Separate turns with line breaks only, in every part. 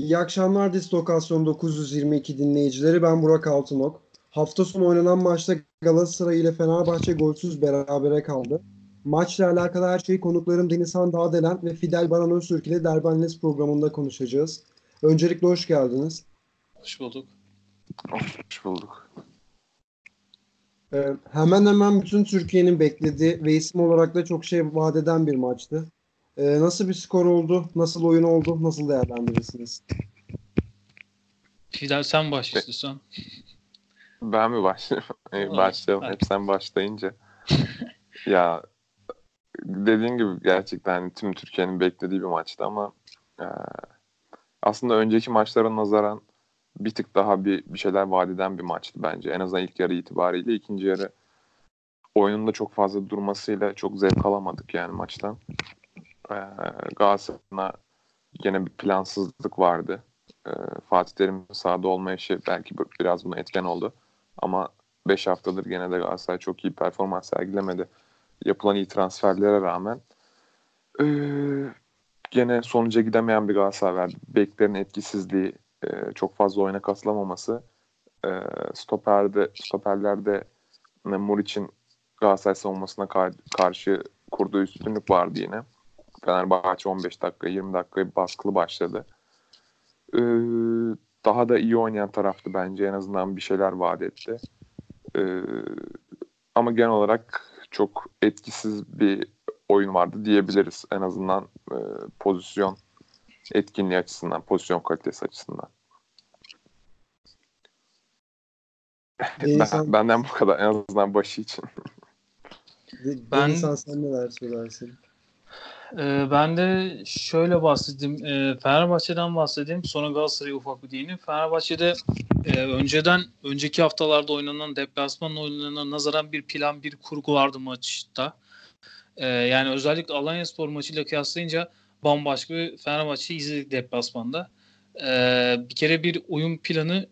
İyi akşamlar Dislokasyon 922 dinleyicileri. Ben Burak Altınok. Hafta sonu oynanan maçta Galatasaray ile Fenerbahçe golsüz berabere kaldı. Maçla alakalı her şeyi konuklarım Denizhan Dağdelen ve Fidel Baran Öztürk ile Derbanles programında konuşacağız. Öncelikle hoş geldiniz.
Hoş bulduk.
Hoş bulduk.
Ee, hemen hemen bütün Türkiye'nin beklediği ve isim olarak da çok şey vaat eden bir maçtı. Ee, nasıl bir skor oldu? Nasıl oyun oldu? Nasıl değerlendirirsiniz?
Fidel sen başlıyorsan.
Ben mi başlayayım? Başlayalım. Hep sen başlayınca. ya dediğin gibi gerçekten hani tüm Türkiye'nin beklediği bir maçtı ama e, aslında önceki maçlara nazaran bir tık daha bir, bir şeyler vadeden bir maçtı bence. En azından ilk yarı itibariyle. ikinci yarı oyunun çok fazla durmasıyla çok zevk alamadık yani maçtan. Ee, Galatasaray'ına yine bir plansızlık vardı. Ee, Fatih Terim'in sahada olmayışı belki biraz buna etken oldu. Ama 5 haftadır gene de Galatasaray çok iyi performans sergilemedi. Yapılan iyi transferlere rağmen. Ee, gene sonuca gidemeyen bir Galatasaray verdi. Beklerin etkisizliği, e, çok fazla oyuna katılamaması, e, stoperde, stoperlerde e, Muriç'in Galatasaray savunmasına kar- karşı kurduğu üstünlük vardı yine. Fenerbahçe 15 dakika 20 dakika baskılı başladı. Ee, daha da iyi oynayan taraftı bence. En azından bir şeyler vaat etti. Ee, ama genel olarak çok etkisiz bir oyun vardı diyebiliriz. En azından e, pozisyon etkinliği açısından, pozisyon kalitesi açısından. ben, benden bu kadar en azından başı için.
ben, Denizhan sen neler söylersin?
Ee, ben de şöyle bahsedeyim. Ee, Fenerbahçe'den bahsedeyim. Sonra Galatasaray'a ufak bir değineyim. Fenerbahçe'de e, önceden, önceki haftalarda oynanan deplasman oyunlarına nazaran bir plan, bir kurgu vardı maçta. Ee, yani özellikle Alanya Spor maçıyla kıyaslayınca bambaşka bir Fenerbahçe'yi izledik deplasmanda. Ee, bir kere bir oyun planı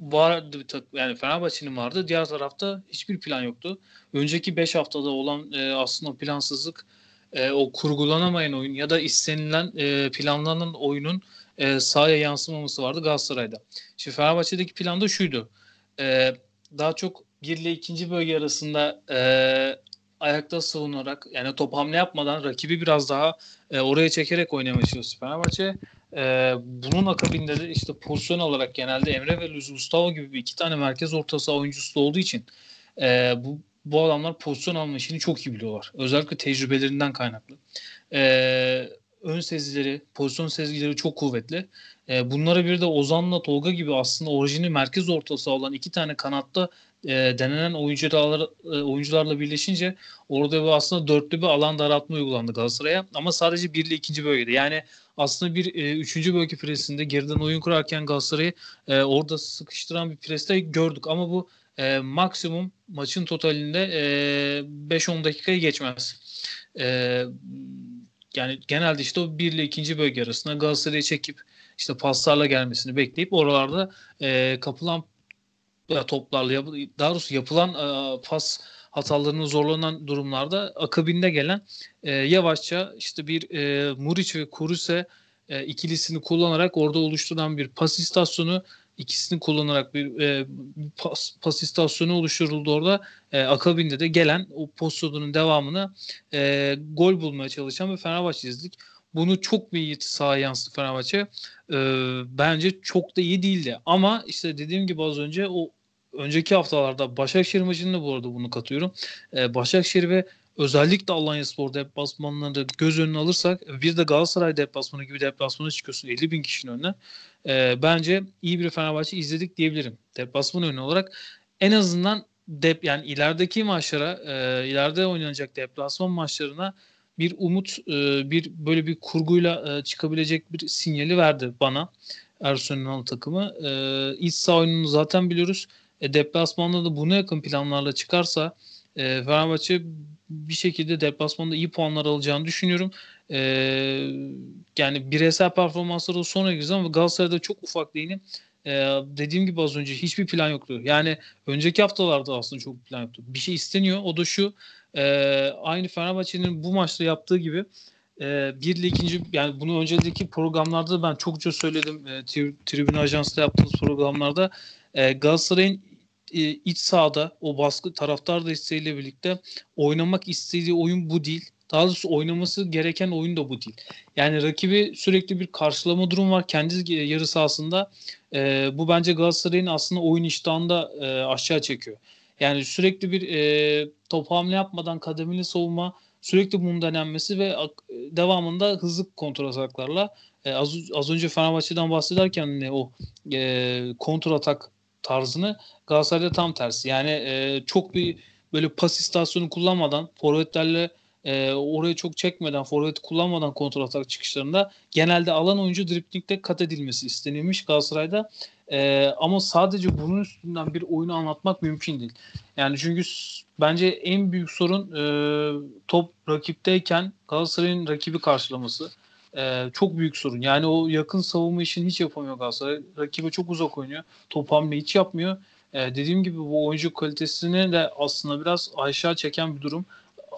vardı yani Fenerbahçe'nin vardı. Diğer tarafta hiçbir plan yoktu. Önceki 5 haftada olan e, aslında plansızlık e, o kurgulanamayan oyun ya da istenilen e, planlanan oyunun e, sahaya yansımaması vardı Galatasaray'da. Şimdi Fenerbahçe'deki plan da şuydu. E, daha çok 1 ile 2. bölge arasında e, ayakta savunarak yani top hamle yapmadan rakibi biraz daha e, oraya çekerek oynamaya çalıştı Fenerbahçe. E, bunun akabinde de işte pozisyon olarak genelde Emre ve Luis Gustavo gibi bir iki tane merkez ortası oyuncusu olduğu için e, bu bu adamlar pozisyon alma işini çok iyi biliyorlar. Özellikle tecrübelerinden kaynaklı. Ee, ön sezileri, pozisyon sezgileri çok kuvvetli. Ee, bunlara bir de Ozan'la Tolga gibi aslında orijini merkez ortası olan iki tane kanatta e, denenen oyuncular, e, oyuncularla birleşince orada bir aslında dörtlü bir alan daraltma uygulandı Galatasaray'a. Ama sadece bir ile ikinci bölgede. Yani aslında bir e, üçüncü bölge presinde geriden oyun kurarken Galatasaray'ı e, orada sıkıştıran bir preste gördük. Ama bu e, maksimum maçın totalinde e, 5-10 dakikayı geçmez. E, yani genelde işte o 1 ile 2. bölge arasında Galatasaray'ı çekip işte paslarla gelmesini bekleyip oralarda e, kapılan ya toplarla yap, daha doğrusu yapılan e, pas hatalarının zorlanan durumlarda akabinde gelen e, yavaşça işte bir e, Muriç ve Kuruse e, ikilisini kullanarak orada oluşturulan bir pas istasyonu ikisini kullanarak bir e, pas, pas istasyonu oluşturuldu orada. E, akabinde de gelen o pozisyonun devamını e, gol bulmaya çalışan bir Fenerbahçe izledik. Bunu çok bir iyi sahaya yansıttı Fenerbahçe. E, bence çok da iyi değildi. Ama işte dediğim gibi az önce o önceki haftalarda Başakşehir maçında bu arada bunu katıyorum. E, Başakşehir ve özellikle Alanya Spor deplasmanlarını göz önüne alırsak bir de Galatasaray deplasmanı gibi deplasmana çıkıyorsun 50 bin kişinin önüne. E, bence iyi bir Fenerbahçe izledik diyebilirim. Deplasman oyunu olarak en azından dep yani ilerideki maçlara e, ileride oynanacak deplasman maçlarına bir umut e, bir böyle bir kurguyla e, çıkabilecek bir sinyali verdi bana Ersun Yanal takımı. E, iç saha oyununu zaten biliyoruz. E, deplasmanda da buna yakın planlarla çıkarsa e, Fenerbahçe bir şekilde deplasmanda iyi puanlar alacağını düşünüyorum. E, yani bireysel performansları sonra güzel ama Galatasaray'da çok ufak değilim. Ee, dediğim gibi az önce hiçbir plan yoktu. Yani önceki haftalarda aslında çok plan yoktu. Bir şey isteniyor. O da şu. E, aynı Fenerbahçe'nin bu maçta yaptığı gibi e, bir ile ikinci yani bunu önceki programlarda ben çokça söyledim. E, tri, Tribün Ajans'ta yaptığımız programlarda e, Galatasaray'ın iç sahada o baskı taraftar desteğiyle birlikte oynamak istediği oyun bu değil. Daha doğrusu oynaması gereken oyun da bu değil. Yani rakibi sürekli bir karşılama durum var kendi yarı sahasında. E, bu bence Galatasaray'ın aslında oyun iştahında e, aşağı çekiyor. Yani sürekli bir e, top hamle yapmadan kademeli savunma sürekli bunun denenmesi ve devamında hızlı kontrol ataklarla e, az, az önce Fenerbahçe'den bahsederken ne o e, kontrol atak tarzını Galatasaray'da tam tersi. Yani e, çok bir böyle pas istasyonu kullanmadan forvetlerle e, orayı çok çekmeden, forvet kullanmadan kontrol atak çıkışlarında genelde alan oyuncu driplingde kat edilmesi istenilmiş Galatasaray'da. E, ama sadece bunun üstünden bir oyunu anlatmak mümkün değil. Yani çünkü bence en büyük sorun e, top rakipteyken Galatasaray'ın rakibi karşılaması. E, çok büyük sorun. Yani o yakın savunma işini hiç yapamıyor Galatasaray. Rakibe çok uzak oynuyor. Top hamle hiç yapmıyor. E, dediğim gibi bu oyuncu kalitesini de aslında biraz aşağı çeken bir durum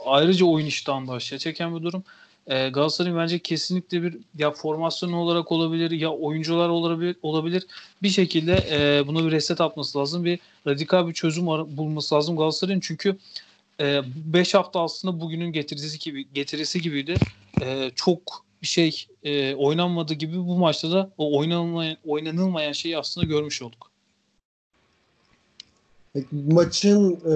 ayrıca oyun iştahını da aşağı çeken bir durum. E, Galatasaray'ın bence kesinlikle bir ya formasyon olarak olabilir ya oyuncular olabilir, olabilir. Bir şekilde e, buna bir reset atması lazım. Bir radikal bir çözüm bulması lazım Galatasaray'ın. Çünkü 5 e, hafta aslında bugünün getirisi gibi getirisi gibiydi. E, çok bir şey e, oynanmadı gibi bu maçta da o oynanılmayan, oynanılmayan şeyi aslında görmüş olduk.
Maçın e,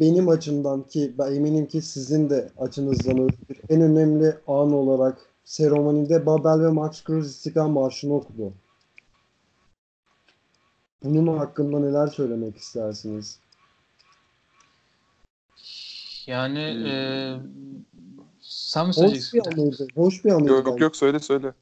benim açımdan ki ben eminim ki sizin de açınızdan en önemli an olarak seremonide Babel ve Max Cruz İstiklal Marşı'nı okudu. Bunun hakkında neler söylemek istersiniz?
Yani hmm. e, sen mi
söyleyeceksin? Hoş bir anıydı. Hoş bir anıydı.
Yok yok söyle söyle.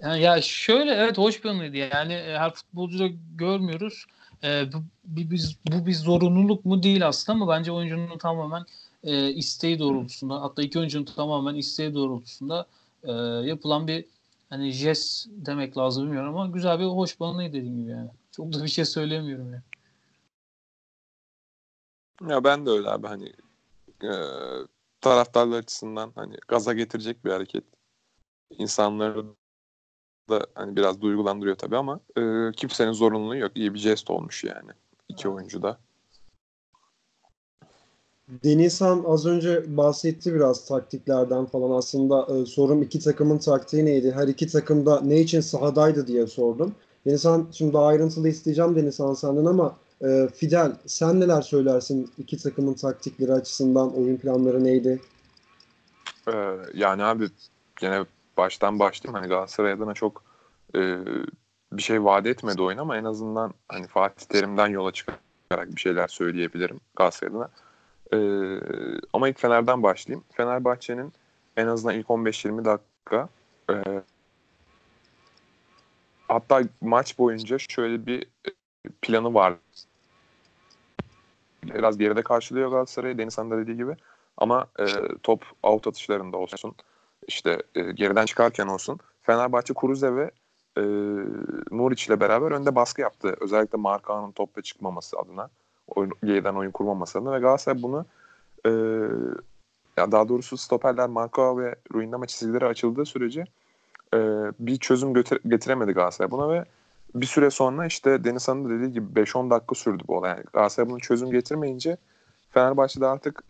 Yani ya şöyle evet hoş bir anıydı. Yani her futbolcuda görmüyoruz e, bu, bir, bu bir zorunluluk mu değil aslında ama bence oyuncunun tamamen e, isteği doğrultusunda hatta iki oyuncunun tamamen isteği doğrultusunda e, yapılan bir hani jest demek lazım bilmiyorum ama güzel bir hoş banlıydı dediğim gibi yani. Çok da bir şey söylemiyorum yani.
Ya ben de öyle abi hani e, taraftarlar açısından hani gaza getirecek bir hareket. İnsanları da hani biraz duygulandırıyor tabii ama e, kimsenin zorunluluğu yok. İyi bir jest olmuş yani iki oyuncu da.
Denizhan az önce bahsetti biraz taktiklerden falan. Aslında e, sorum iki takımın taktiği neydi? Her iki takım da ne için sahadaydı diye sordum. Denizhan şimdi daha ayrıntılı isteyeceğim Denizhan senden ama e, Fidel sen neler söylersin iki takımın taktikleri açısından oyun planları neydi?
Ee, yani abi gene baştan başlayayım. Hani Galatasaray adına çok e, bir şey vaat etmedi oyun ama en azından hani Fatih Terim'den yola çıkarak bir şeyler söyleyebilirim Galatasaray adına. E, ama ilk Fener'den başlayayım. Fenerbahçe'nin en azından ilk 15-20 dakika e, hatta maç boyunca şöyle bir planı var. Biraz geride karşılıyor Galatasaray Denizhan da dediği gibi. Ama e, top out atışlarında olsun işte e, geriden çıkarken olsun Fenerbahçe Kuruze ve e, Nuric ile beraber önde baskı yaptı. Özellikle Markan'ın topla çıkmaması adına. Oyun, geriden oyun kurmaması adına ve Galatasaray bunu e, ya daha doğrusu stoperler Marka ve Ruindama çizgileri açıldığı sürece e, bir çözüm götür, getiremedi Galatasaray buna ve bir süre sonra işte Deniz Han'ın da dediği gibi 5-10 dakika sürdü bu olay. Yani Galatasaray bunu çözüm getirmeyince Fenerbahçe'de artık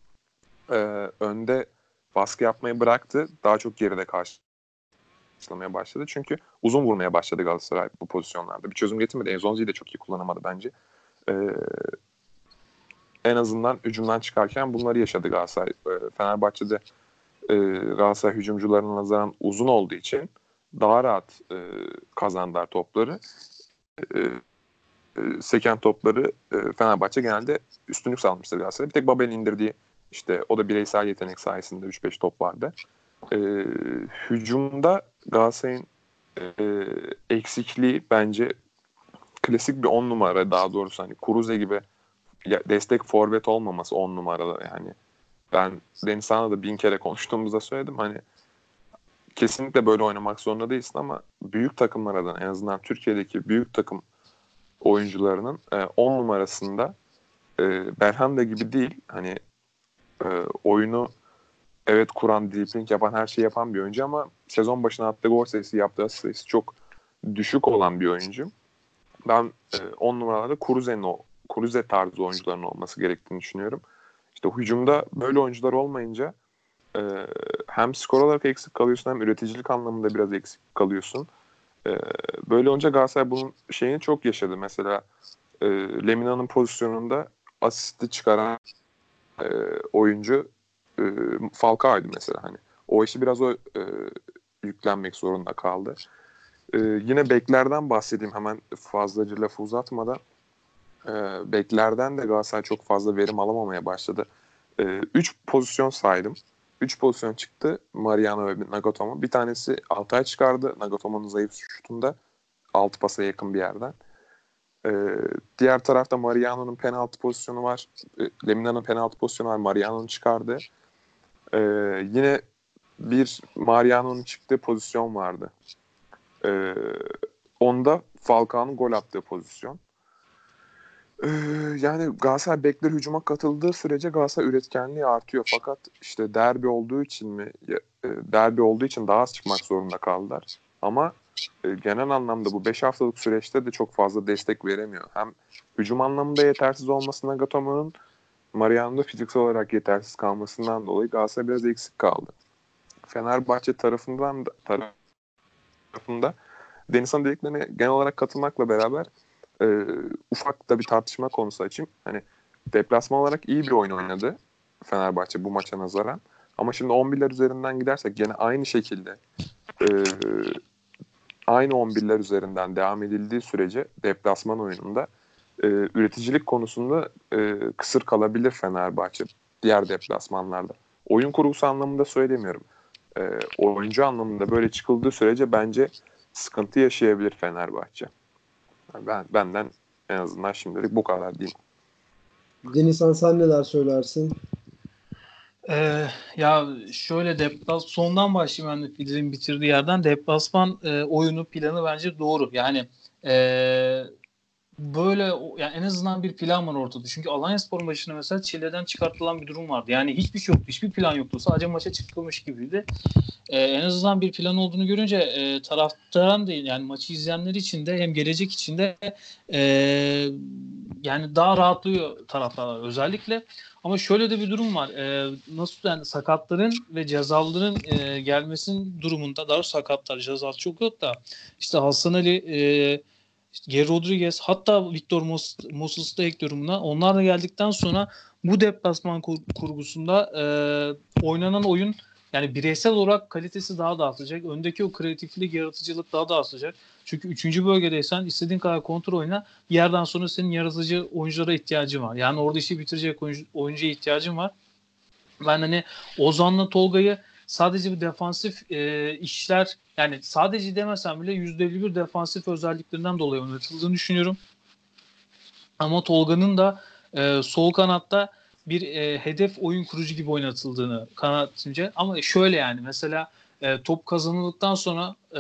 e, önde baskı yapmayı bıraktı. Daha çok geride karşılamaya başladı. Çünkü uzun vurmaya başladı Galatasaray bu pozisyonlarda. Bir çözüm getirmedi. Enzonzi'yi de çok iyi kullanamadı bence. Ee, en azından hücumdan çıkarken bunları yaşadı Galatasaray. Ee, Fenerbahçe'de e, Galatasaray hücumcularına nazaran uzun olduğu için daha rahat e, kazandılar topları. E, e, seken topları e, Fenerbahçe genelde üstünlük sağlamıştır Galatasaray. Bir tek Babel'in indirdiği işte o da bireysel yetenek sayesinde 3-5 top vardı. E, hücumda Galatasaray'ın e, eksikliği bence klasik bir 10 numara daha doğrusu hani Kuruze gibi destek forvet olmaması 10 numaralı yani ben Deniz da bin kere konuştuğumuzda söyledim hani kesinlikle böyle oynamak zorunda değilsin ama büyük takımlardan en azından Türkiye'deki büyük takım oyuncularının 10 e, numarasında e, Berhanda gibi değil hani e, oyunu evet kuran, dribbling yapan, her şeyi yapan bir oyuncu ama sezon başına attığı gol sayısı, yaptığı sayısı çok düşük olan bir oyuncu. Ben 10 e, numaralarda Kuruze'nin o Kuruze tarzı oyuncuların olması gerektiğini düşünüyorum. İşte hücumda böyle oyuncular olmayınca e, hem skor olarak eksik kalıyorsun hem üreticilik anlamında biraz eksik kalıyorsun. E, böyle olunca Galatasaray bunun şeyini çok yaşadı. Mesela e, Lemina'nın pozisyonunda asisti çıkaran e, oyuncu e, Falcao'ydu mesela. Hani o işi biraz o e, yüklenmek zorunda kaldı. E, yine beklerden bahsedeyim hemen fazlaca lafı uzatmadan. E, beklerden de Galatasaray çok fazla verim alamamaya başladı. 3 e, pozisyon saydım. 3 pozisyon çıktı Mariano ve Nagatomo. Bir tanesi Altay çıkardı. Nagatomo'nun zayıf şutunda. Altı pasa yakın bir yerden. Ee, diğer tarafta Mariano'nun penaltı pozisyonu var. E, Lemina'nın penaltı pozisyonu var. Mariano'nun çıkardı. Ee, yine bir Mariano'nun çıktığı pozisyon vardı. Ee, onda Falcao'nun gol attığı pozisyon. Yani Galatasaray bekler hücuma katıldığı sürece Galatasaray üretkenliği artıyor. Fakat işte derbi olduğu için mi derbi olduğu için daha az çıkmak zorunda kaldılar. Ama genel anlamda bu 5 haftalık süreçte de çok fazla destek veremiyor. Hem hücum anlamında yetersiz olmasına Nagatomo'nun Mariano'da fiziksel olarak yetersiz kalmasından dolayı Galatasaray biraz eksik kaldı. Fenerbahçe tarafından da, tarafında Denizhan dediklerine genel olarak katılmakla beraber e, ufak da bir tartışma konusu açayım. Hani deplasman olarak iyi bir oyun oynadı Fenerbahçe bu maça nazaran. Ama şimdi 11'ler üzerinden gidersek gene aynı şekilde e, aynı 11'ler üzerinden devam edildiği sürece deplasman oyununda e, üreticilik konusunda e, kısır kalabilir Fenerbahçe diğer deplasmanlarda. Oyun kurgusu anlamında söylemiyorum. E, oyuncu anlamında böyle çıkıldığı sürece bence sıkıntı yaşayabilir Fenerbahçe. Ben benden en azından şimdilik bu kadar diyeyim.
Denizhan sen neler söylersin?
Ee, ya şöyle deplas sondan başlayayım ben de Fidel'in bitirdiği yerden deplasman e, oyunu planı bence doğru. Yani e, böyle yani en azından bir plan var ortada. Çünkü Alanya Spor'un başına mesela Çile'den çıkartılan bir durum vardı. Yani hiçbir şey yoktu. Hiçbir plan yoktu. Sadece maça çıkılmış gibiydi. Ee, en azından bir plan olduğunu görünce e, taraftaran değil yani maçı izleyenler için de hem gelecek için de e, yani daha rahatlıyor taraftarlar özellikle. Ama şöyle de bir durum var. E, nasıl yani sakatların ve cezalıların e, gelmesinin durumunda daha sakatlar cezal çok yok da işte Hasan Ali e, işte Geri Rodriguez hatta Victor Moses da ekliyorum buna. Onlar da geldikten sonra bu deplasman kur- kurgusunda e, oynanan oyun yani bireysel olarak kalitesi daha da artacak. Öndeki o kreatiflik, yaratıcılık daha da artacak. Çünkü üçüncü bölgedeysen istediğin kadar kontrol oyna. Bir yerden sonra senin yaratıcı oyunculara ihtiyacın var. Yani orada işi bitirecek oyuncu, oyuncuya ihtiyacın var. Ben hani Ozan'la Tolga'yı sadece bir defansif e, işler yani sadece demesem bile %51 defansif özelliklerinden dolayı oynatıldığını düşünüyorum. Ama Tolga'nın da e, sol kanatta bir e, hedef oyun kurucu gibi oynatıldığını kanaatimce. Ama şöyle yani mesela e, top kazanıldıktan sonra e,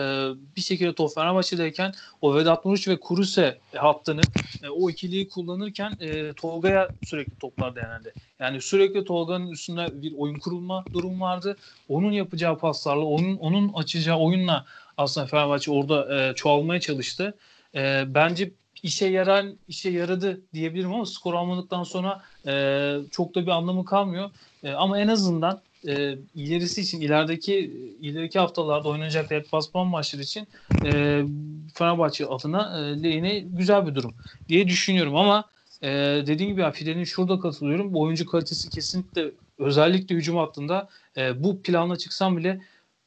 bir şekilde top Fenerbahçe'deyken o Vedat Muriç ve Kuruse hattını e, o ikiliyi kullanırken e, Tolga'ya sürekli toplar denendi. Yani sürekli Tolga'nın üstünde bir oyun kurulma durum vardı. Onun yapacağı paslarla, onun onun açacağı oyunla aslında Fenerbahçe orada e, çoğalmaya çalıştı. E, bence işe yaran işe yaradı diyebilirim ama skor almadıktan sonra e, çok da bir anlamı kalmıyor. E, ama en azından e, ilerisi için ilerideki ileriki haftalarda oynanacak deplasman maçları için e, Fenerbahçe adına e, lehine güzel bir durum diye düşünüyorum ama e, dediğim gibi ya Fidel'in şurada katılıyorum. Bu oyuncu kalitesi kesinlikle özellikle hücum hattında e, bu planla çıksam bile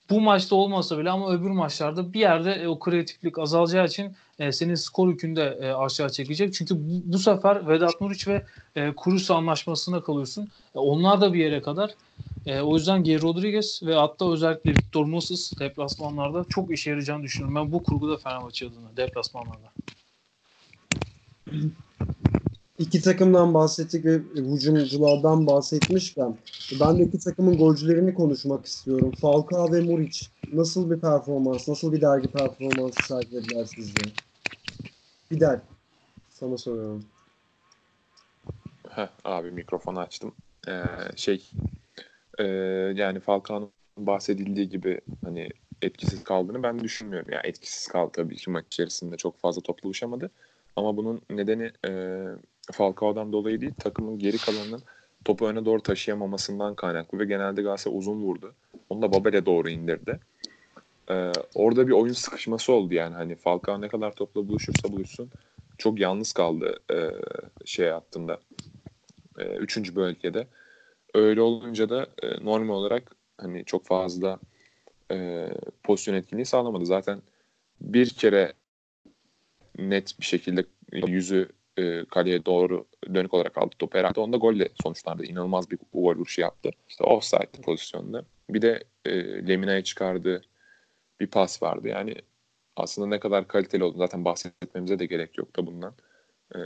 bu maçta olmasa bile ama öbür maçlarda bir yerde e, o kreatiflik azalacağı için e, senin skor yükünde e, aşağı çekecek. Çünkü bu, bu sefer Vedat Muriç ve e, Kurus anlaşmasına kalıyorsun. E, onlar da bir yere kadar. E, o yüzden Geri Rodriguez ve hatta özellikle Victor Moses deplasmanlarda çok işe yarayacağını düşünüyorum. Ben bu kurguda Fenerbahçe adına deplasmanlarda.
İki takımdan bahsettik ve hücumculardan bahsetmişken ben de iki takımın golcülerini konuşmak istiyorum. Falcao ve Muriç nasıl bir performans, nasıl bir dergi performansı sergilediler sizce? Fidel, sana soruyorum.
Heh, abi mikrofonu açtım. Ee, şey, e, yani Falcao'nun bahsedildiği gibi hani etkisiz kaldığını ben düşünmüyorum. Yani etkisiz kaldı tabii ki maç içerisinde çok fazla topla ulaşamadı. Ama bunun nedeni e, Falcao'dan dolayı değil takımın geri kalanının topu öne doğru taşıyamamasından kaynaklı ve genelde Galatasaray uzun vurdu. Onu da Babel'e doğru indirdi. Ee, orada bir oyun sıkışması oldu yani hani Falcao ne kadar topla buluşursa buluşsun çok yalnız kaldı e, şey hattında e, üçüncü bölgede. Öyle olunca da e, normal olarak hani çok fazla e, pozisyon etkinliği sağlamadı. Zaten bir kere net bir şekilde yüzü e, kaleye doğru dönük olarak aldı topu. Herhalde onda golle sonuçlandı. İnanılmaz bir gol vuruşu yaptı. İşte offside pozisyonda. Bir de e, Lemina'ya çıkardığı bir pas vardı. Yani aslında ne kadar kaliteli olduğunu zaten bahsetmemize de gerek yok da bundan. Ee,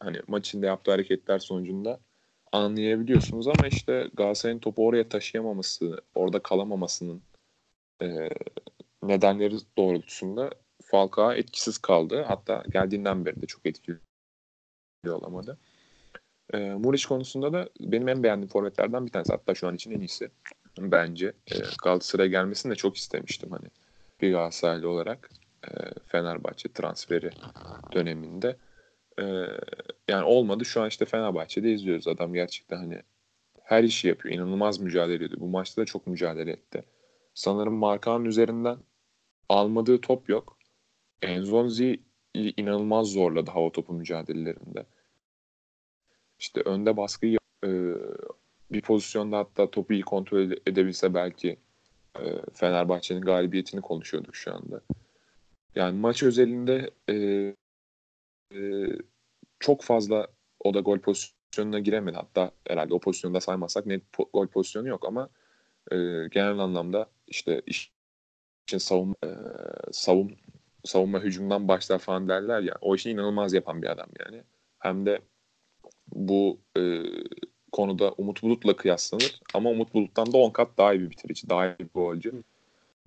hani maç içinde yaptığı hareketler sonucunda anlayabiliyorsunuz ama işte Galatasaray'ın topu oraya taşıyamaması, orada kalamamasının e, nedenleri doğrultusunda Falcao etkisiz kaldı. Hatta geldiğinden beri de çok etkili olamadı. E, Muriç konusunda da benim en beğendiğim forvetlerden bir tanesi. Hatta şu an için en iyisi bence. E, Galatasaray'a gelmesini de çok istemiştim hani bir Galatasaraylı olarak e, Fenerbahçe transferi döneminde. Yani olmadı. Şu an işte Fenerbahçe'de izliyoruz. Adam gerçekten hani her işi yapıyor. İnanılmaz mücadele ediyordu. Bu maçta da çok mücadele etti. Sanırım Markan'ın üzerinden almadığı top yok. Enzonzi inanılmaz zorladı hava topu mücadelelerinde. İşte önde baskıyı bir pozisyonda hatta topu iyi kontrol edebilse belki Fenerbahçe'nin galibiyetini konuşuyorduk şu anda. Yani maç özelinde çok fazla o da gol pozisyonuna giremedi. Hatta herhalde o pozisyonda saymazsak net po- gol pozisyonu yok ama e, genel anlamda işte iş için savun, e, savun savunma hücumdan başlar falan derler ya. O işi inanılmaz yapan bir adam yani. Hem de bu e, konuda Umut Bulut'la kıyaslanır. Ama Umut Bulut'tan da 10 kat daha iyi bir bitirici, daha iyi bir golcü.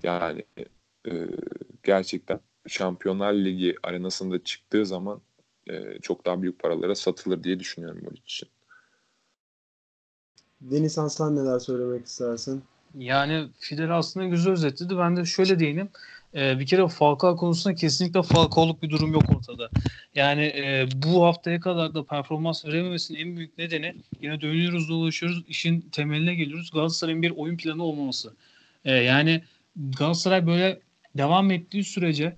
Yani e, gerçekten Şampiyonlar Ligi arenasında çıktığı zaman e, çok daha büyük paralara satılır diye düşünüyorum bu için.
Deniz Hasan neler söylemek istersin?
Yani Fidel aslında güzel özetledi. Ben de şöyle değinim. Ee, bir kere Falcao konusunda kesinlikle Falcao'luk bir durum yok ortada. Yani e, bu haftaya kadar da performans verememesinin en büyük nedeni yine dönüyoruz dolaşıyoruz işin temeline geliyoruz. Galatasaray'ın bir oyun planı olmaması. Ee, yani Galatasaray böyle devam ettiği sürece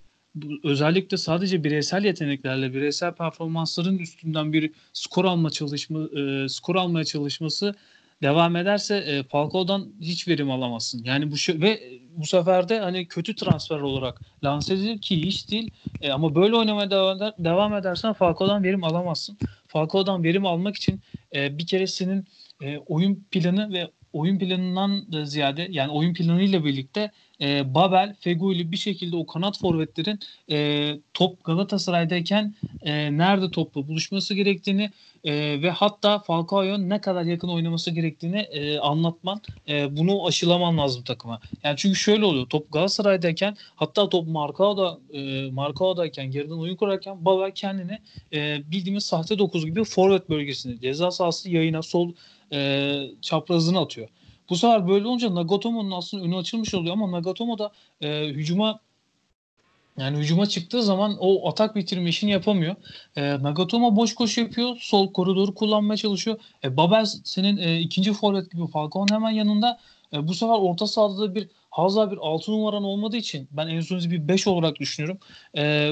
özellikle sadece bireysel yeteneklerle bireysel performansların üstünden bir skor alma çalışma e, skor almaya çalışması devam ederse e, Falcao'dan hiç verim alamazsın. Yani bu ve bu sefer de hani kötü transfer olarak lanse edilir ki hiç değil. E, ama böyle oynamaya devam, eder, devam edersen Falcao'dan verim alamazsın. Falcao'dan verim almak için e, bir kere senin e, oyun planı ve oyun planından da ziyade yani oyun planıyla birlikte e, Babel, Feguli bir şekilde o kanat forvetlerin e, top Galatasaray'dayken e, nerede topla buluşması gerektiğini e, ve hatta Falcao'ya ne kadar yakın oynaması gerektiğini e, anlatman, e, bunu aşılaman lazım takıma. Yani çünkü şöyle oluyor. Top Galatasaray'dayken hatta top Marcao'da e, Marcao'dayken geriden oyun kurarken Babel kendini e, bildiğimiz sahte dokuz gibi forvet bölgesinde ceza sahası yayına sol e, çaprazını atıyor. Bu sefer böyle olunca Nagatomo'nun aslında önü açılmış oluyor ama Nagatomo da e, hücuma yani hücuma çıktığı zaman o atak bitirme işini yapamıyor. E, Nagatomo boş koşu yapıyor. Sol koridoru kullanmaya çalışıyor. E, Babel senin e, ikinci forvet gibi Falcao'nun hemen yanında. E, bu sefer orta sahada da bir Hazar bir 6 numaran olmadığı için ben en son bir 5 olarak düşünüyorum. E,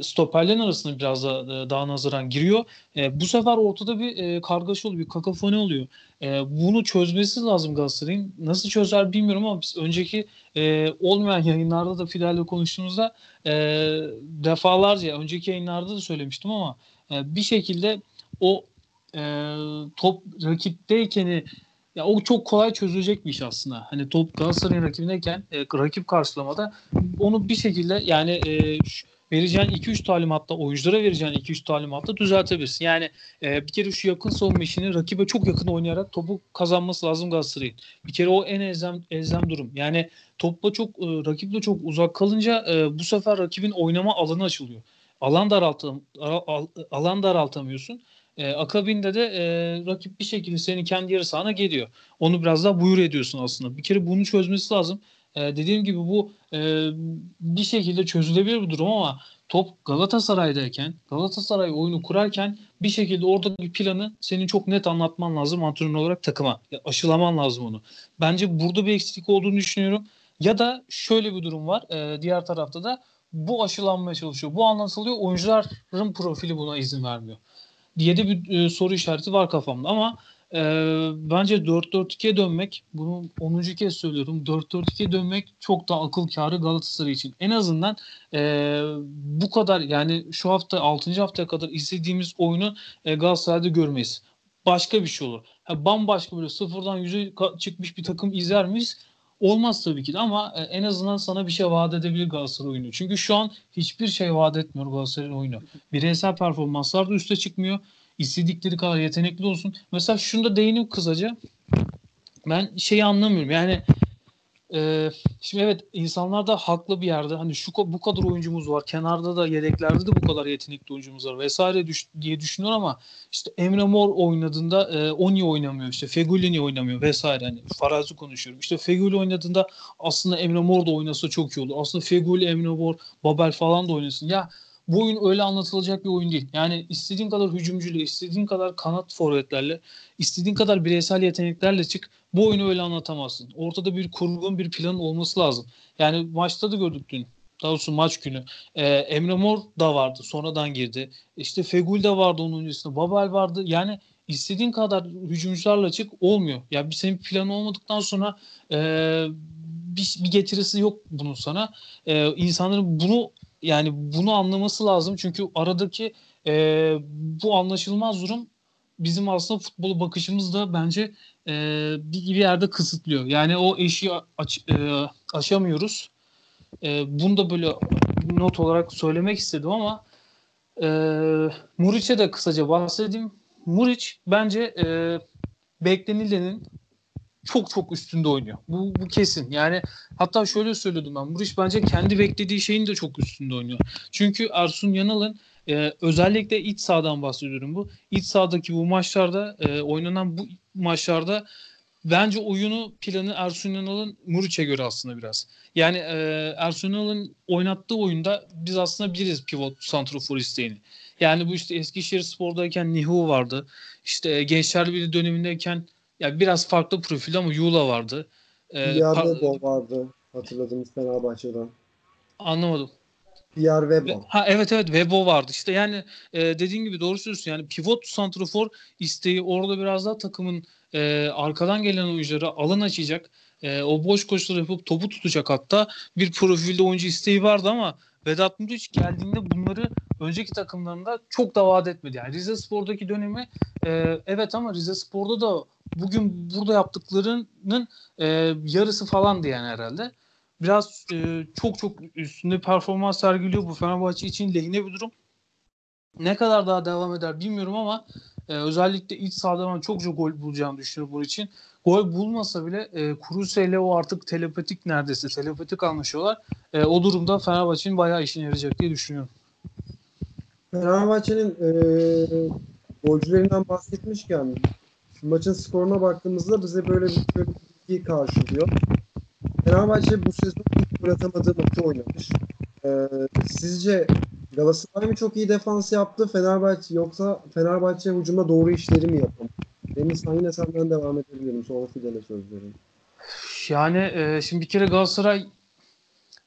Stoperlerin arasında biraz da e, daha nazaran giriyor. E, bu sefer ortada bir e, kargaşa oluyor, bir kakafoni oluyor. E, bunu çözmesi lazım Galatasaray'ın. Nasıl çözer bilmiyorum ama biz önceki e, olmayan yayınlarda da Fidel'le konuştuğumuzda e, defalarca önceki yayınlarda da söylemiştim ama e, bir şekilde o e, top rakipteyken ya o çok kolay çözülecek bir iş aslında. Hani top Galatasaray'ın rakibindeyken e, rakip karşılamada onu bir şekilde yani e, şu, vereceğin 2-3 talimatta oyunculara vereceğin 2-3 talimatta düzeltebilirsin. Yani e, bir kere şu yakın savunma işini rakibe çok yakın oynayarak topu kazanması lazım Galatasaray'ın. Bir kere o en elzem, elzem durum. Yani topla çok e, rakiple çok uzak kalınca e, bu sefer rakibin oynama alanı açılıyor. Alan daraltam al, alan daraltamıyorsun. E, akabinde de e, rakip bir şekilde senin kendi yarı sahana geliyor. Onu biraz daha buyur ediyorsun aslında. Bir kere bunu çözmesi lazım. E, dediğim gibi bu e, bir şekilde çözülebilir bir durum ama top Galatasaray'dayken, Galatasaray oyunu kurarken bir şekilde orada bir planı senin çok net anlatman lazım antrenör olarak takıma. Aşılaman lazım onu. Bence burada bir eksiklik olduğunu düşünüyorum. Ya da şöyle bir durum var. E, diğer tarafta da bu aşılanmaya çalışıyor. Bu anlatılıyor. Oyuncuların profili buna izin vermiyor. Diye de bir e, soru işareti var kafamda ama e, bence 4-4-2'ye dönmek bunu 10. kez söylüyorum 4-4-2'ye dönmek çok daha akıl kârı Galatasaray için. En azından e, bu kadar yani şu hafta 6. haftaya kadar istediğimiz oyunu e, Galatasaray'da görmeyiz. Başka bir şey olur. Ha, bambaşka böyle sıfırdan yüze çıkmış bir takım izler miyiz? Olmaz tabii ki de ama e, en azından sana bir şey vaat edebilir Galatasaray oyunu. Çünkü şu an hiçbir şey vaat etmiyor Galatasaray'ın oyunu. Bireysel performanslar da üste çıkmıyor. İstedikleri kadar yetenekli olsun. Mesela şunu da değinip kısaca. Ben şeyi anlamıyorum. Yani ee, şimdi evet insanlar da haklı bir yerde. Hani şu bu kadar oyuncumuz var. Kenarda da yedeklerde de bu kadar yetenekli oyuncumuz var vesaire düş, diye düşünüyor ama işte Emre Mor oynadığında e, Oni oynamıyor işte. Feguli oynamıyor vesaire. Hani farazi konuşuyorum. İşte Feguli oynadığında aslında Emre Mor da oynasa çok iyi olur. Aslında Feguli Emre Mor Babel falan da oynasın. Ya bu oyun öyle anlatılacak bir oyun değil. Yani istediğin kadar hücumcuyla, istediğin kadar kanat forvetlerle, istediğin kadar bireysel yeteneklerle çık. Bu oyunu öyle anlatamazsın. Ortada bir kurgun, bir planın olması lazım. Yani maçta da gördük dün. Daha doğrusu maç günü. Ee, Emre Mor da vardı. Sonradan girdi. İşte Fegül de vardı onun öncesinde. Babel vardı. Yani istediğin kadar hücumcularla çık olmuyor. Ya bir senin planı olmadıktan sonra e, bir, bir getirisi yok bunun sana. E, insanların bunu yani bunu anlaması lazım çünkü aradaki e, bu anlaşılmaz durum bizim aslında futbolu bakışımız da bence e, bir, bir yerde kısıtlıyor. Yani o eşiği aç, e, aşamıyoruz. E, bunu da böyle not olarak söylemek istedim ama e, Muriç'e de kısaca bahsedeyim. Muriç bence e, beklenilenin çok çok üstünde oynuyor. Bu, bu kesin. Yani hatta şöyle söyledim ben. Muriç bence kendi beklediği şeyin de çok üstünde oynuyor. Çünkü Ersun Yanal'ın e, özellikle iç sahadan bahsediyorum bu. İç sahadaki bu maçlarda e, oynanan bu maçlarda bence oyunu planı Ersun Yanal'ın Muriç'e göre aslında biraz. Yani e, Ersun Yanal'ın oynattığı oyunda biz aslında biriz pivot santrofor isteğini. Yani bu işte Eskişehir Spor'dayken Nihu vardı. İşte Gençler Birliği dönemindeyken ya biraz farklı profil ama Yula vardı.
Ee, Pierre Webo vardı hatırladığımız Fenerbahçe'den.
Anlamadım.
Pierre Webo.
Ha evet evet Webo vardı. İşte yani e, dediğin gibi doğru söylüyorsun. Yani pivot santrofor isteği orada biraz daha takımın e, arkadan gelen oyunculara alan açacak. E, o boş koşuları yapıp topu tutacak hatta. Bir profilde oyuncu isteği vardı ama Vedat Muriç geldiğinde bunları önceki takımlarında çok da vaat etmedi. Yani Rize Spor'daki dönemi e, evet ama Rize Spor'da da bugün burada yaptıklarının e, yarısı falandı yani herhalde. Biraz e, çok çok üstünde performans sergiliyor bu Fenerbahçe için lehine bir durum. Ne kadar daha devam eder bilmiyorum ama e, özellikle iç sahada ben çok çok gol bulacağını düşünüyorum bunun için. Gol bulmasa bile e, Kruse ile o artık telepatik neredeyse telepatik anlaşıyorlar. E, o durumda Fenerbahçe'nin bayağı işine yarayacak diye düşünüyorum.
Fenerbahçe'nin e, golcülerinden bahsetmişken maçın skoruna baktığımızda bize böyle bir, böyle bir karşılıyor. Fenerbahçe bu sezon ilk gol atamadığı maçı oynamış. Ee, sizce Galatasaray mı çok iyi defans yaptı Fenerbahçe yoksa Fenerbahçe hücuma doğru işleri mi yapamadı? Deniz yine senden devam edebilirim. Sonra Fidel'e söz vereyim.
Yani e, şimdi bir kere Galatasaray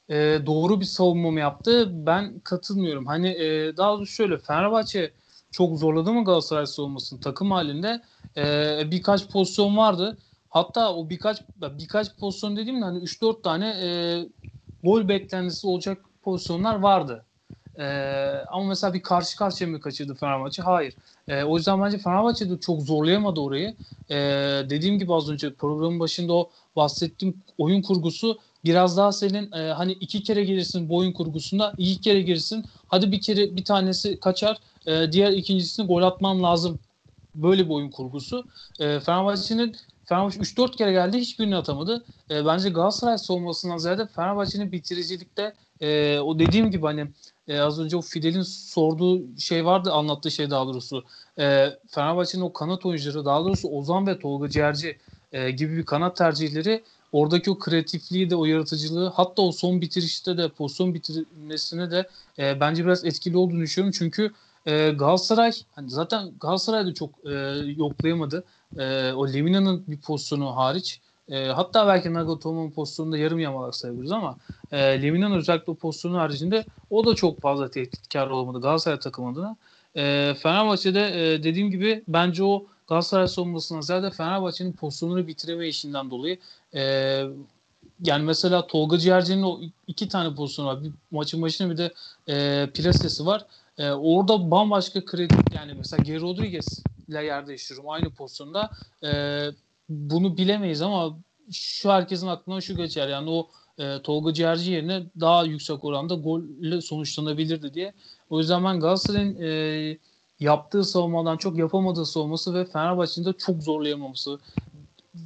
e, doğru bir savunma mı yaptı? Ben katılmıyorum. Hani e, daha doğrusu şöyle Fenerbahçe çok zorladı mı Galatasaray savunmasını takım halinde? E, birkaç pozisyon vardı. Hatta o birkaç birkaç pozisyon dediğimde hani 3-4 tane e, gol beklentisi olacak pozisyonlar vardı. E, ama mesela bir karşı karşıya mı kaçırdı Fenerbahçe? Hayır. E, o yüzden bence Fenerbahçe de çok zorlayamadı orayı. E, dediğim gibi az önce programın başında o bahsettiğim oyun kurgusu biraz daha senin e, hani iki kere gelirsin bu oyun kurgusunda iki kere girsin hadi bir kere bir tanesi kaçar e, diğer ikincisini gol atman lazım böyle bir oyun kurgusu. E, Fenerbahçe'nin Fenerbahçe 3-4 kere geldi hiçbirini atamadı. E, bence Galatasaray savunmasından ziyade Fenerbahçe'nin bitiricilikte e, o dediğim gibi hani e, az önce o Fidel'in sorduğu şey vardı anlattığı şey daha doğrusu. E, Fenerbahçe'nin o kanat oyuncuları daha doğrusu Ozan ve Tolga Ciğerci e, gibi bir kanat tercihleri oradaki o kreatifliği de o yaratıcılığı hatta o son bitirişte de pozisyon bitirmesine de e, bence biraz etkili olduğunu düşünüyorum. Çünkü e, Galatasaray hani zaten Galatasaray da çok e, yoklayamadı. E, o Lemina'nın bir pozisyonu hariç. E, hatta belki Nagatomo'nun pozisyonunda yarım yamalak sayabiliriz ama e, Lemina'nın özellikle pozisyonu haricinde o da çok fazla tehditkar olmadı Galatasaray takım adına. E, Fenerbahçe'de e, dediğim gibi bence o Galatasaray savunmasına ziyade Fenerbahçe'nin pozisyonunu bitireme işinden dolayı e, yani mesela Tolga Ciğerci'nin o iki tane pozisyonu var. Bir maçın başında bir de e, plasesi var. E, orada bambaşka kredi yani mesela Geri Rodriguez ile yer değiştiriyorum aynı pozisyonda. E, bunu bilemeyiz ama şu herkesin aklına şu geçer. Yani o e, Tolga Ciğerci yerine daha yüksek oranda golle sonuçlanabilirdi diye. O yüzden ben Galatasaray'ın e, yaptığı savunmadan çok yapamadığı savunması ve Fenerbahçe'nin de çok zorlayamaması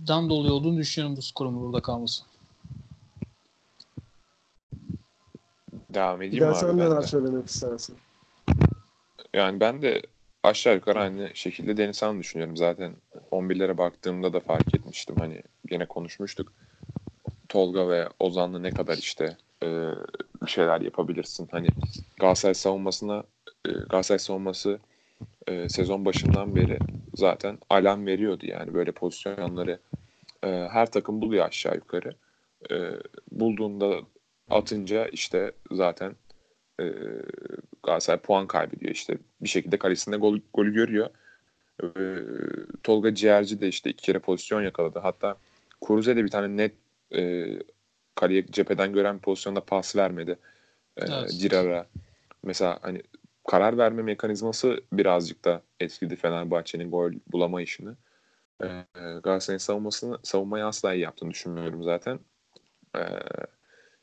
dan dolayı olduğunu düşünüyorum bu skorun burada kalması.
Devam edeyim
Bir daha
abi
sen
ben
neler söylemek istersin?
Yani ben de aşağı yukarı aynı şekilde Denizhan'ı düşünüyorum. Zaten 11'lere baktığımda da fark etmiştim. Hani gene konuşmuştuk. Tolga ve Ozan'la ne kadar işte e, bir şeyler yapabilirsin. Hani Galatasaray savunmasına e, Galatasaray savunması e, sezon başından beri zaten alarm veriyordu yani böyle pozisyonları e, her takım buluyor aşağı yukarı. E, bulduğunda atınca işte zaten e, Galatasaray puan kaybediyor işte bir şekilde kalesinde gol, golü görüyor. E, Tolga Ciğerci de işte iki kere pozisyon yakaladı. Hatta Kuruze de bir tane net e, kaleye cepheden gören pozisyonda pas vermedi. E,
Evet.
Cirar'a. Mesela hani karar verme mekanizması birazcık da etkiledi Fenerbahçe'nin gol bulama işini. E, Galatasaray'ın savunmasını, savunmayı asla iyi yaptığını düşünmüyorum zaten. E,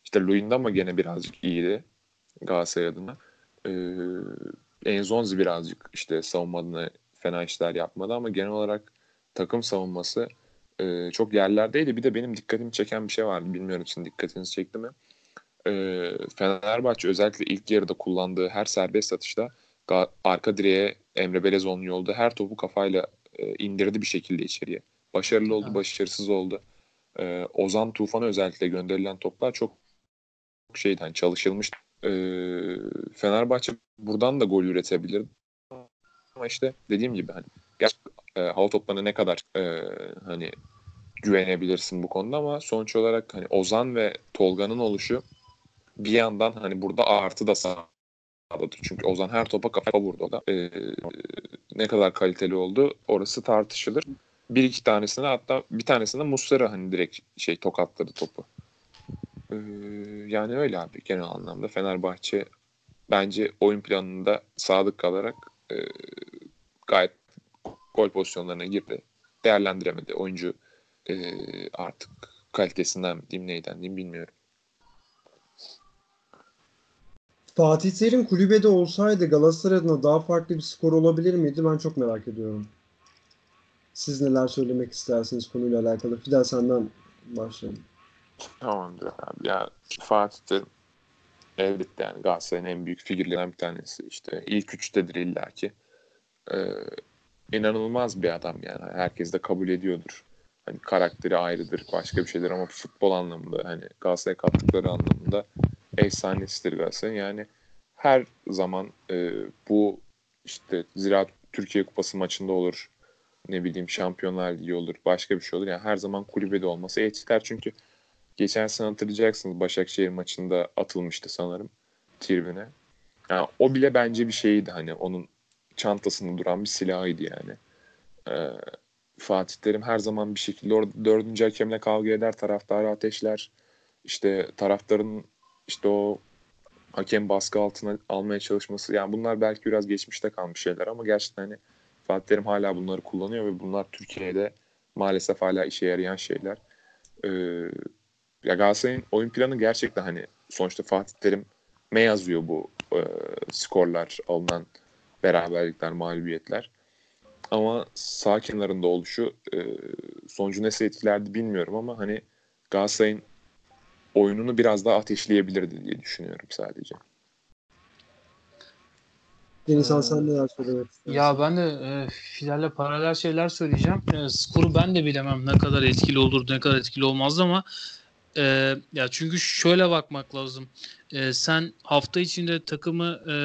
işte Luyendama gene birazcık iyiydi Galatasaray adına. E, Enzonzi birazcık işte savunma adına fena işler yapmadı ama genel olarak takım savunması e, çok yerlerdeydi. Bir de benim dikkatimi çeken bir şey vardı. Bilmiyorum sizin dikkatinizi çekti mi? E, Fenerbahçe özellikle ilk yarıda kullandığı her serbest atışta arka direğe Emre Belezoğlu'nun yolda her topu kafayla e, indirdi bir şekilde içeriye. Başarılı oldu,
Evet.
başarısız oldu. E, Ozan Tufan'a özellikle gönderilen toplar çok şeydi hani çalışılmış. E, Fenerbahçe buradan da gol üretebilir. Ama işte dediğim gibi hani e, hava toplarına ne kadar e, hani güvenebilirsin bu konuda ama sonuç olarak hani Ozan ve Tolga'nın oluşu bir yandan hani burada artı da sağladı. Çünkü Ozan her topa kafa vurdu da. E, ne kadar kaliteli oldu orası tartışılır. Bir iki tanesine hatta bir tanesinde Muslera hani direkt şey tokatladı topu. Yani öyle abi genel anlamda Fenerbahçe bence oyun planında sadık kalarak e, gayet gol pozisyonlarına girdi. Değerlendiremedi. Oyuncu e, artık kalitesinden diyeyim neyden diyeyim bilmiyorum.
Fatih Terim kulübede olsaydı Galatasaray adına daha farklı bir skor olabilir miydi? Ben çok merak ediyorum. Siz neler söylemek istersiniz konuyla alakalı? Fidel senden başlayalım.
Tamamdır abi. Ya Fatih Terim elbette yani Galatasaray'ın en büyük figürlerinden bir tanesi. İşte ilk üçtedir illaki. Ee, inanılmaz bir adam yani. Herkes de kabul ediyordur. Hani karakteri ayrıdır, başka bir şeyler ama futbol anlamında hani Galatasaray'a kattıkları anlamında efsanesidir Galatasaray. Yani her zaman e, bu işte Ziraat Türkiye Kupası maçında olur. Ne bileyim Şampiyonlar Ligi olur. Başka bir şey olur. Yani her zaman kulübede olması etkiler. Çünkü geçen sene hatırlayacaksınız Başakşehir maçında atılmıştı sanırım tribüne. Yani o bile bence bir şeydi hani onun çantasında duran bir silahıydı yani. Ee, Fatih Terim her zaman bir şekilde orada dördüncü hakemle kavga eder, taraftarı ateşler. İşte taraftarın işte o hakem baskı altına almaya çalışması. Yani bunlar belki biraz geçmişte kalmış şeyler ama gerçekten hani Fatih Terim hala bunları kullanıyor ve bunlar Türkiye'de maalesef hala işe yarayan şeyler. Ee, ya Galatasaray'ın oyun planı gerçekten hani sonuçta Fatih Terim'e yazıyor bu e, skorlar, alınan beraberlikler, mağlubiyetler. Ama sağ kenarında oluşu e, sonucu nasıl etkilerdi bilmiyorum ama hani Galatasaray'ın oyununu biraz daha ateşleyebilirdi diye düşünüyorum sadece.
Denizhan
Ee,
sen neler söylemek istersin?
Ya ben de e, Filal'le paralel şeyler söyleyeceğim. E, skoru ben de bilemem ne kadar etkili olur, ne kadar etkili olmaz ama e, ya çünkü şöyle bakmak lazım. E, sen hafta içinde takımı e,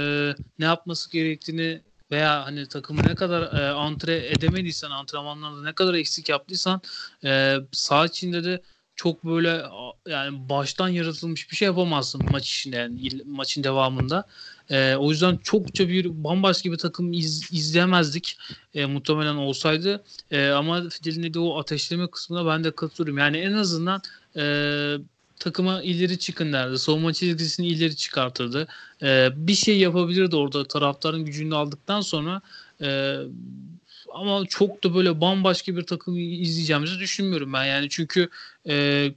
ne yapması gerektiğini veya hani takımı ne kadar e, antre edemediysen, antrenmanlarda ne kadar eksik yaptıysan e, saha içinde de çok böyle yani baştan yaratılmış bir şey yapamazsın maç içinde yani maçın devamında. E, o yüzden çokça bir bambaşka bir takım iz, izleyemezdik e, muhtemelen olsaydı. E, ama Fidel'in dediği o ateşleme kısmına ben de katılıyorum. Yani en azından e, takıma ileri çıkın derdi. Savunma çizgisini ileri çıkartırdı. E, bir şey yapabilirdi orada taraftarın gücünü aldıktan sonra. E, ama çok da böyle bambaşka bir takım izleyeceğimizi düşünmüyorum ben. Yani çünkü e,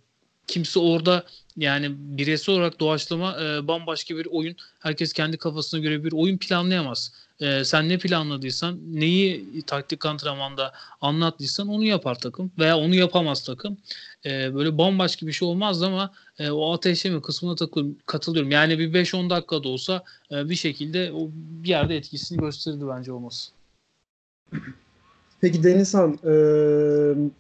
kimse orada yani bireysel olarak doğaçlama e, bambaşka bir oyun. Herkes kendi kafasına göre bir oyun planlayamaz. E, sen ne planladıysan, neyi taktik antrenmanda anlattıysan onu yapar takım veya onu yapamaz takım. E, böyle bambaşka bir şey olmaz ama e, o ateşleme kısmına takılıyorum, katılıyorum. Yani bir 5-10 dakikada olsa e, bir şekilde o bir yerde etkisini gösterdi bence olması.
Peki Denizhan, e,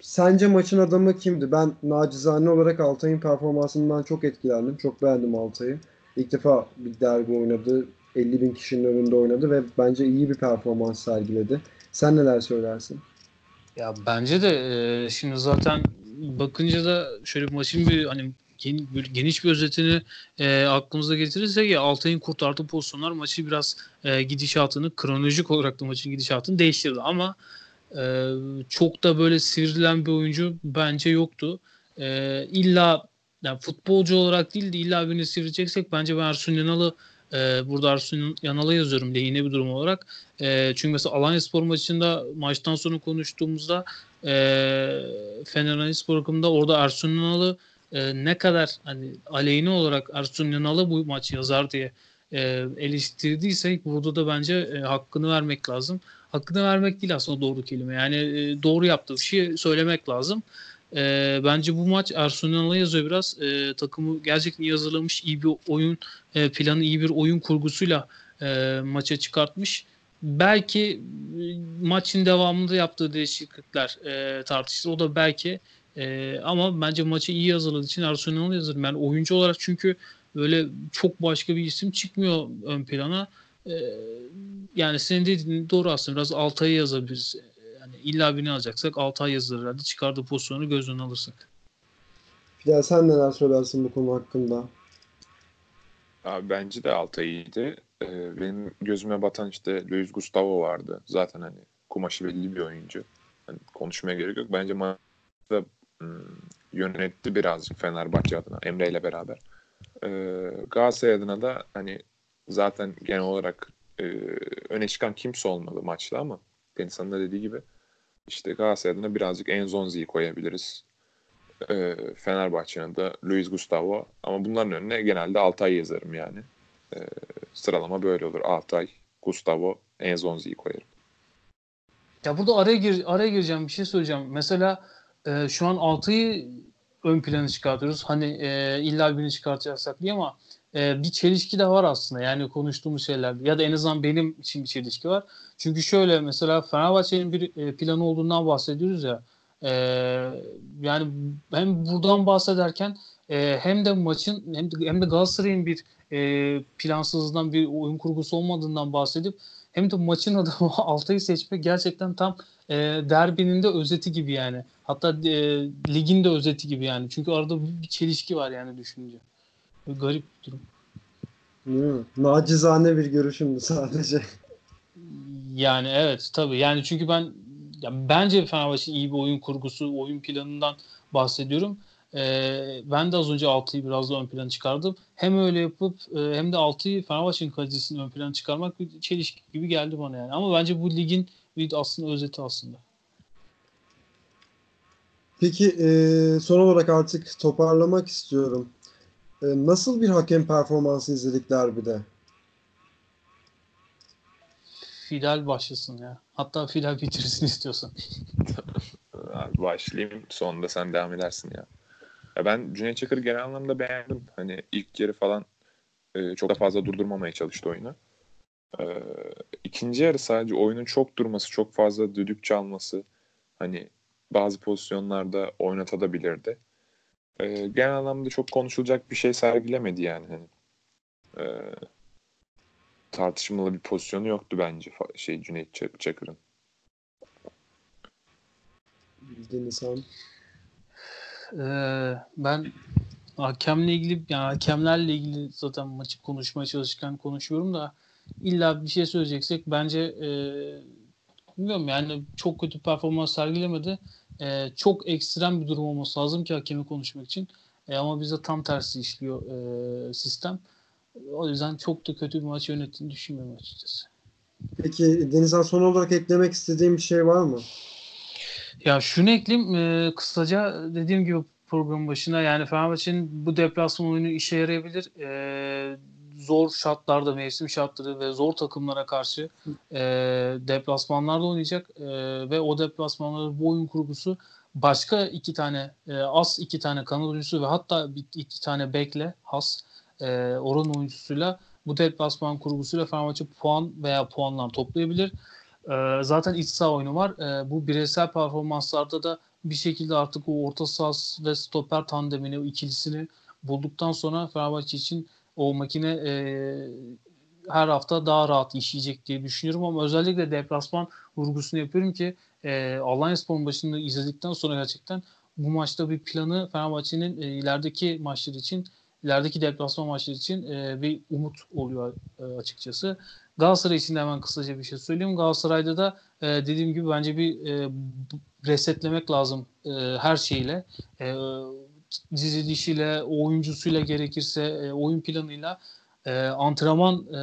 sence maçın adamı kimdi? Ben nacizane olarak Altay'ın performansından çok etkilendim. Çok beğendim Altay'ı. İlk defa bir derbi oynadı. 50 bin kişinin önünde oynadı ve bence iyi bir performans sergiledi. Sen neler söylersin?
Ya bence de e, şimdi zaten bakınca da şöyle bir maçın bir hani geniş bir özetini e, aklımıza getirirsek ya Altay'ın kurtardığı pozisyonlar maçı biraz e, gidişatını kronolojik olarak da maçın gidişatını değiştirdi ama e, çok da böyle sivrilen bir oyuncu bence yoktu. E, illa yani futbolcu olarak değil de illa birini sivrileceksek bence ben Ersun Yanal'ı e, burada Ersun Yanal'a yazıyorum lehine bir durum olarak. E, çünkü mesela Alanyaspor maçında maçtan sonra konuştuğumuzda e, Fener Spor takımında orada Ersun Yanal'ı e, ne kadar hani aleyhine olarak Ersun Yanal'ı bu maçı yazar diye e, eleştirdiysek burada da bence e, hakkını vermek lazım. Hakkını vermek değil aslında doğru kelime. Yani e, doğru yaptığı şeyi söylemek lazım. E, bence bu maç Ersun Yanal'a yazıyor biraz. E, takımı gerçekten iyi hazırlamış, iyi bir oyun e, planı, iyi bir oyun kurgusuyla e, maça çıkartmış. Belki e, maçın devamında yaptığı değişiklikler e, tartışılır. O da belki e, ama bence maçı iyi hazırladığı için Yanal'ı yazarım. Yani oyuncu olarak çünkü böyle çok başka bir isim çıkmıyor ön plana. E, yani senin dediğin doğru aslında. Biraz Altay'ı yazabiliriz. Yani illa birini alacaksak Altay yazılır herhalde. Çıkardığı pozisyonu göz önüne alırsak.
Fidel sen neler söylersin bu konu hakkında?
Abi bence de Altay iyiydi. Ee, benim gözüme batan işte Luis Gustavo vardı. Zaten hani kumaşı belli bir oyuncu. Hani konuşmaya gerek yok. Bence maçta ım, yönetti birazcık Fenerbahçe adına Emre ile beraber. Ee, Galatasaray adına da hani zaten genel olarak e, öne çıkan kimse olmadı maçta ama Denizhan'ın da dediği gibi işte Galatasaray adına birazcık Enzonzi'yi koyabiliriz. Ee, Fenerbahçe'nin de Luis Gustavo ama bunların önüne genelde Altay yazarım yani. Ee, sıralama böyle olur. Altay, Gustavo, Enzonzi'yi koyarım.
Ya burada araya gir araya gireceğim bir şey söyleyeceğim. Mesela e, şu an Altay'ı ön plana çıkartıyoruz. Hani e, illa birini çıkartacaksak diye ama e, bir çelişki de var aslında. Yani konuştuğumuz şeylerde ya da en azından benim için bir çelişki var. Çünkü şöyle mesela Fenerbahçe'nin bir e, planı olduğundan bahsediyoruz ya. E, yani hem buradan bahsederken e, hem de maçın hem de, hem de Galatasaray'ın bir e, plansızlığından bir oyun kurgusu olmadığından bahsedip hem de maçın adamı Altay'ı seçmek gerçekten tam e, derbinin de özeti gibi yani. Hatta e, ligin de özeti gibi yani. Çünkü arada bir, çelişki var yani düşününce. Bir garip bir durum.
Hmm, nacizane bir görüşümdü sadece.
Yani evet tabii. Yani çünkü ben ya bence Fenerbahçe'nin iyi bir oyun kurgusu, oyun planından bahsediyorum. Ee, ben de az önce 6'yı biraz da ön plana çıkardım. Hem öyle yapıp e, hem de 6'yı Fenerbahçe'nin kalitesini ön plana çıkarmak bir çelişki gibi geldi bana yani. Ama bence bu ligin bir aslında özeti aslında.
Peki e, son olarak artık toparlamak istiyorum. E, nasıl bir hakem performansı izledik derbide?
Fidel başlasın ya. Hatta Fidel bitirsin istiyorsan.
Abi başlayayım. Sonunda sen devam edersin ya. Ya ben Cüneyt Çakır'ı genel anlamda beğendim. Hani ilk yarı falan e, çok da fazla durdurmamaya çalıştı oyunu. Ee, ikinci yarı sadece oyunun çok durması, çok fazla düdük çalması hani bazı pozisyonlarda oynatabilirdi. Ee, genel anlamda çok konuşulacak bir şey sergilemedi yani. Hani, ee, tartışmalı bir pozisyonu yoktu bence şey Cüneyt Çak- Çakır'ın.
Deniz Han.
Ee, ben hakemle ilgili yani hakemlerle ilgili zaten maçı konuşmaya çalışırken konuşuyorum da illa bir şey söyleyeceksek bence e, bilmiyorum yani çok kötü performans sergilemedi. E, çok ekstrem bir durum olması lazım ki hakemi konuşmak için. E, ama bizde tam tersi işliyor e, sistem. O yüzden çok da kötü bir maç yönettiğini düşünmüyorum açıkçası.
Peki Deniz Han son olarak eklemek istediğim bir şey var mı?
Ya şunu ekleyeyim e, kısaca dediğim gibi programın başına yani Fenerbahçe'nin bu deplasman oyunu işe yarayabilir. E, zor şartlarda mevsim şartları ve zor takımlara karşı e, deplasmanlarda oynayacak e, ve o deplasmanlarda bu oyun kurgusu başka iki tane e, az iki tane kanat oyuncusu ve hatta iki tane bekle has e, oran oyuncusuyla bu deplasman kurgusuyla Fenerbahçe puan veya puanlar toplayabilir. Ee, zaten iç saha oyunu var. Ee, bu bireysel performanslarda da bir şekilde artık o orta saha ve stoper tandemini, o ikilisini bulduktan sonra Fenerbahçe için o makine e, her hafta daha rahat işleyecek diye düşünüyorum ama özellikle deplasman vurgusunu yapıyorum ki e, Alanyaspor'un başında izledikten sonra gerçekten bu maçta bir planı Fenerbahçe'nin e, ilerideki maçlar için ilerideki deplasman maçları için e, bir umut oluyor e, açıkçası. Galatasaray için de hemen kısaca bir şey söyleyeyim. Galatasaray'da da e, dediğim gibi bence bir e, resetlemek lazım e, her şeyle. E, dizilişiyle, oyuncusuyla gerekirse e, oyun planıyla e, antrenman e,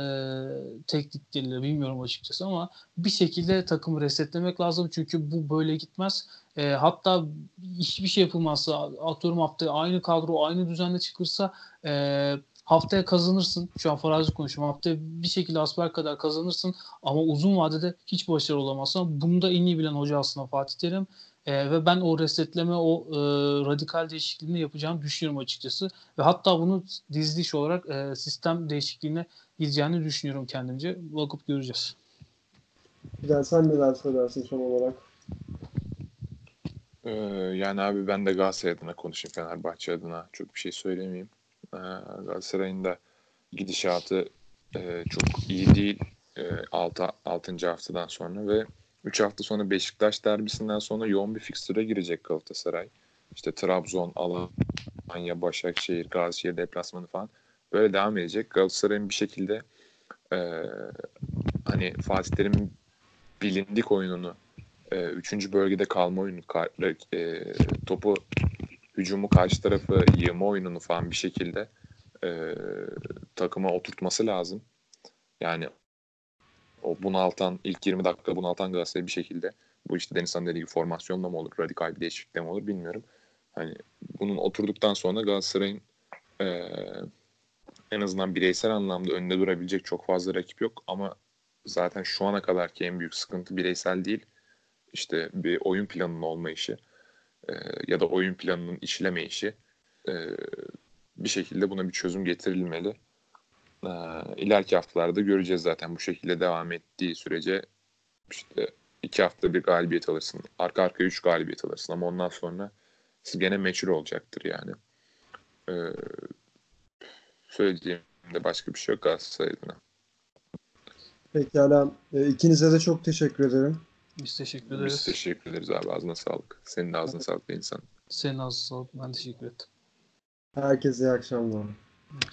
teknikleriyle bilmiyorum açıkçası ama bir şekilde takımı resetlemek lazım. Çünkü bu böyle gitmez. E, hatta hiçbir şey yapılmazsa atıyorum haftaya aynı kadro aynı düzenle çıkırsa e, haftaya kazanırsın. Şu an farazi konuşuyorum. Haftaya bir şekilde asper kadar kazanırsın ama uzun vadede hiç başarılı olamazsın. Bunu da en iyi bilen hoca aslında Fatih Terim. E, ve ben o resetleme, o e, radikal değişikliğini yapacağını düşünüyorum açıkçası. Ve hatta bunu diziliş olarak e, sistem değişikliğine gideceğini düşünüyorum kendimce. Bakıp göreceğiz.
Bilal sen neler söylersin son olarak?
Yani abi ben de Galatasaray adına konuşayım Fenerbahçe adına çok bir şey söylemeyeyim. Galatasaray'ın da gidişatı e, çok iyi değil e, 6. 6. haftadan sonra ve 3 hafta sonra Beşiktaş derbisinden sonra yoğun bir fikstüre girecek Galatasaray. İşte Trabzon, Alanya, Başakşehir, Gazişehir deplasmanı falan böyle devam edecek. Galatasaray'ın bir şekilde e, hani Fatih Terim'in bilindik oyununu e, üçüncü bölgede kalma oyunu, ka- e, topu hücumu karşı tarafı yığma oyununu falan bir şekilde e, takıma oturtması lazım. Yani o bunaltan ilk 20 dakika bunaltan Galatasaray bir şekilde bu işte Denizhan dediği gibi formasyonla mı olur, radikal bir değişiklikle mi olur bilmiyorum. Hani bunun oturduktan sonra Galatasaray'ın e, en azından bireysel anlamda önünde durabilecek çok fazla rakip yok ama zaten şu ana kadarki en büyük sıkıntı bireysel değil. İşte bir oyun planının olmayışı e, ya da oyun planının işlemeyişi e, bir şekilde buna bir çözüm getirilmeli. E, ileriki haftalarda göreceğiz zaten bu şekilde devam ettiği sürece işte iki hafta bir galibiyet alırsın. Arka arkaya üç galibiyet alırsın ama ondan sonra siz gene meçhul olacaktır yani. E, söyleyeceğim de başka bir şey yok Galatasaray.
Pekala. E, ikinize de çok teşekkür ederim.
Biz teşekkür ederiz.
Biz teşekkür ederiz abi. Ağzına sağlık. Senin de ağzına sağlık insan.
Senin ağzına sağlık. Ben teşekkür ettim.
Herkese iyi akşamlar.
İyi akşamlar.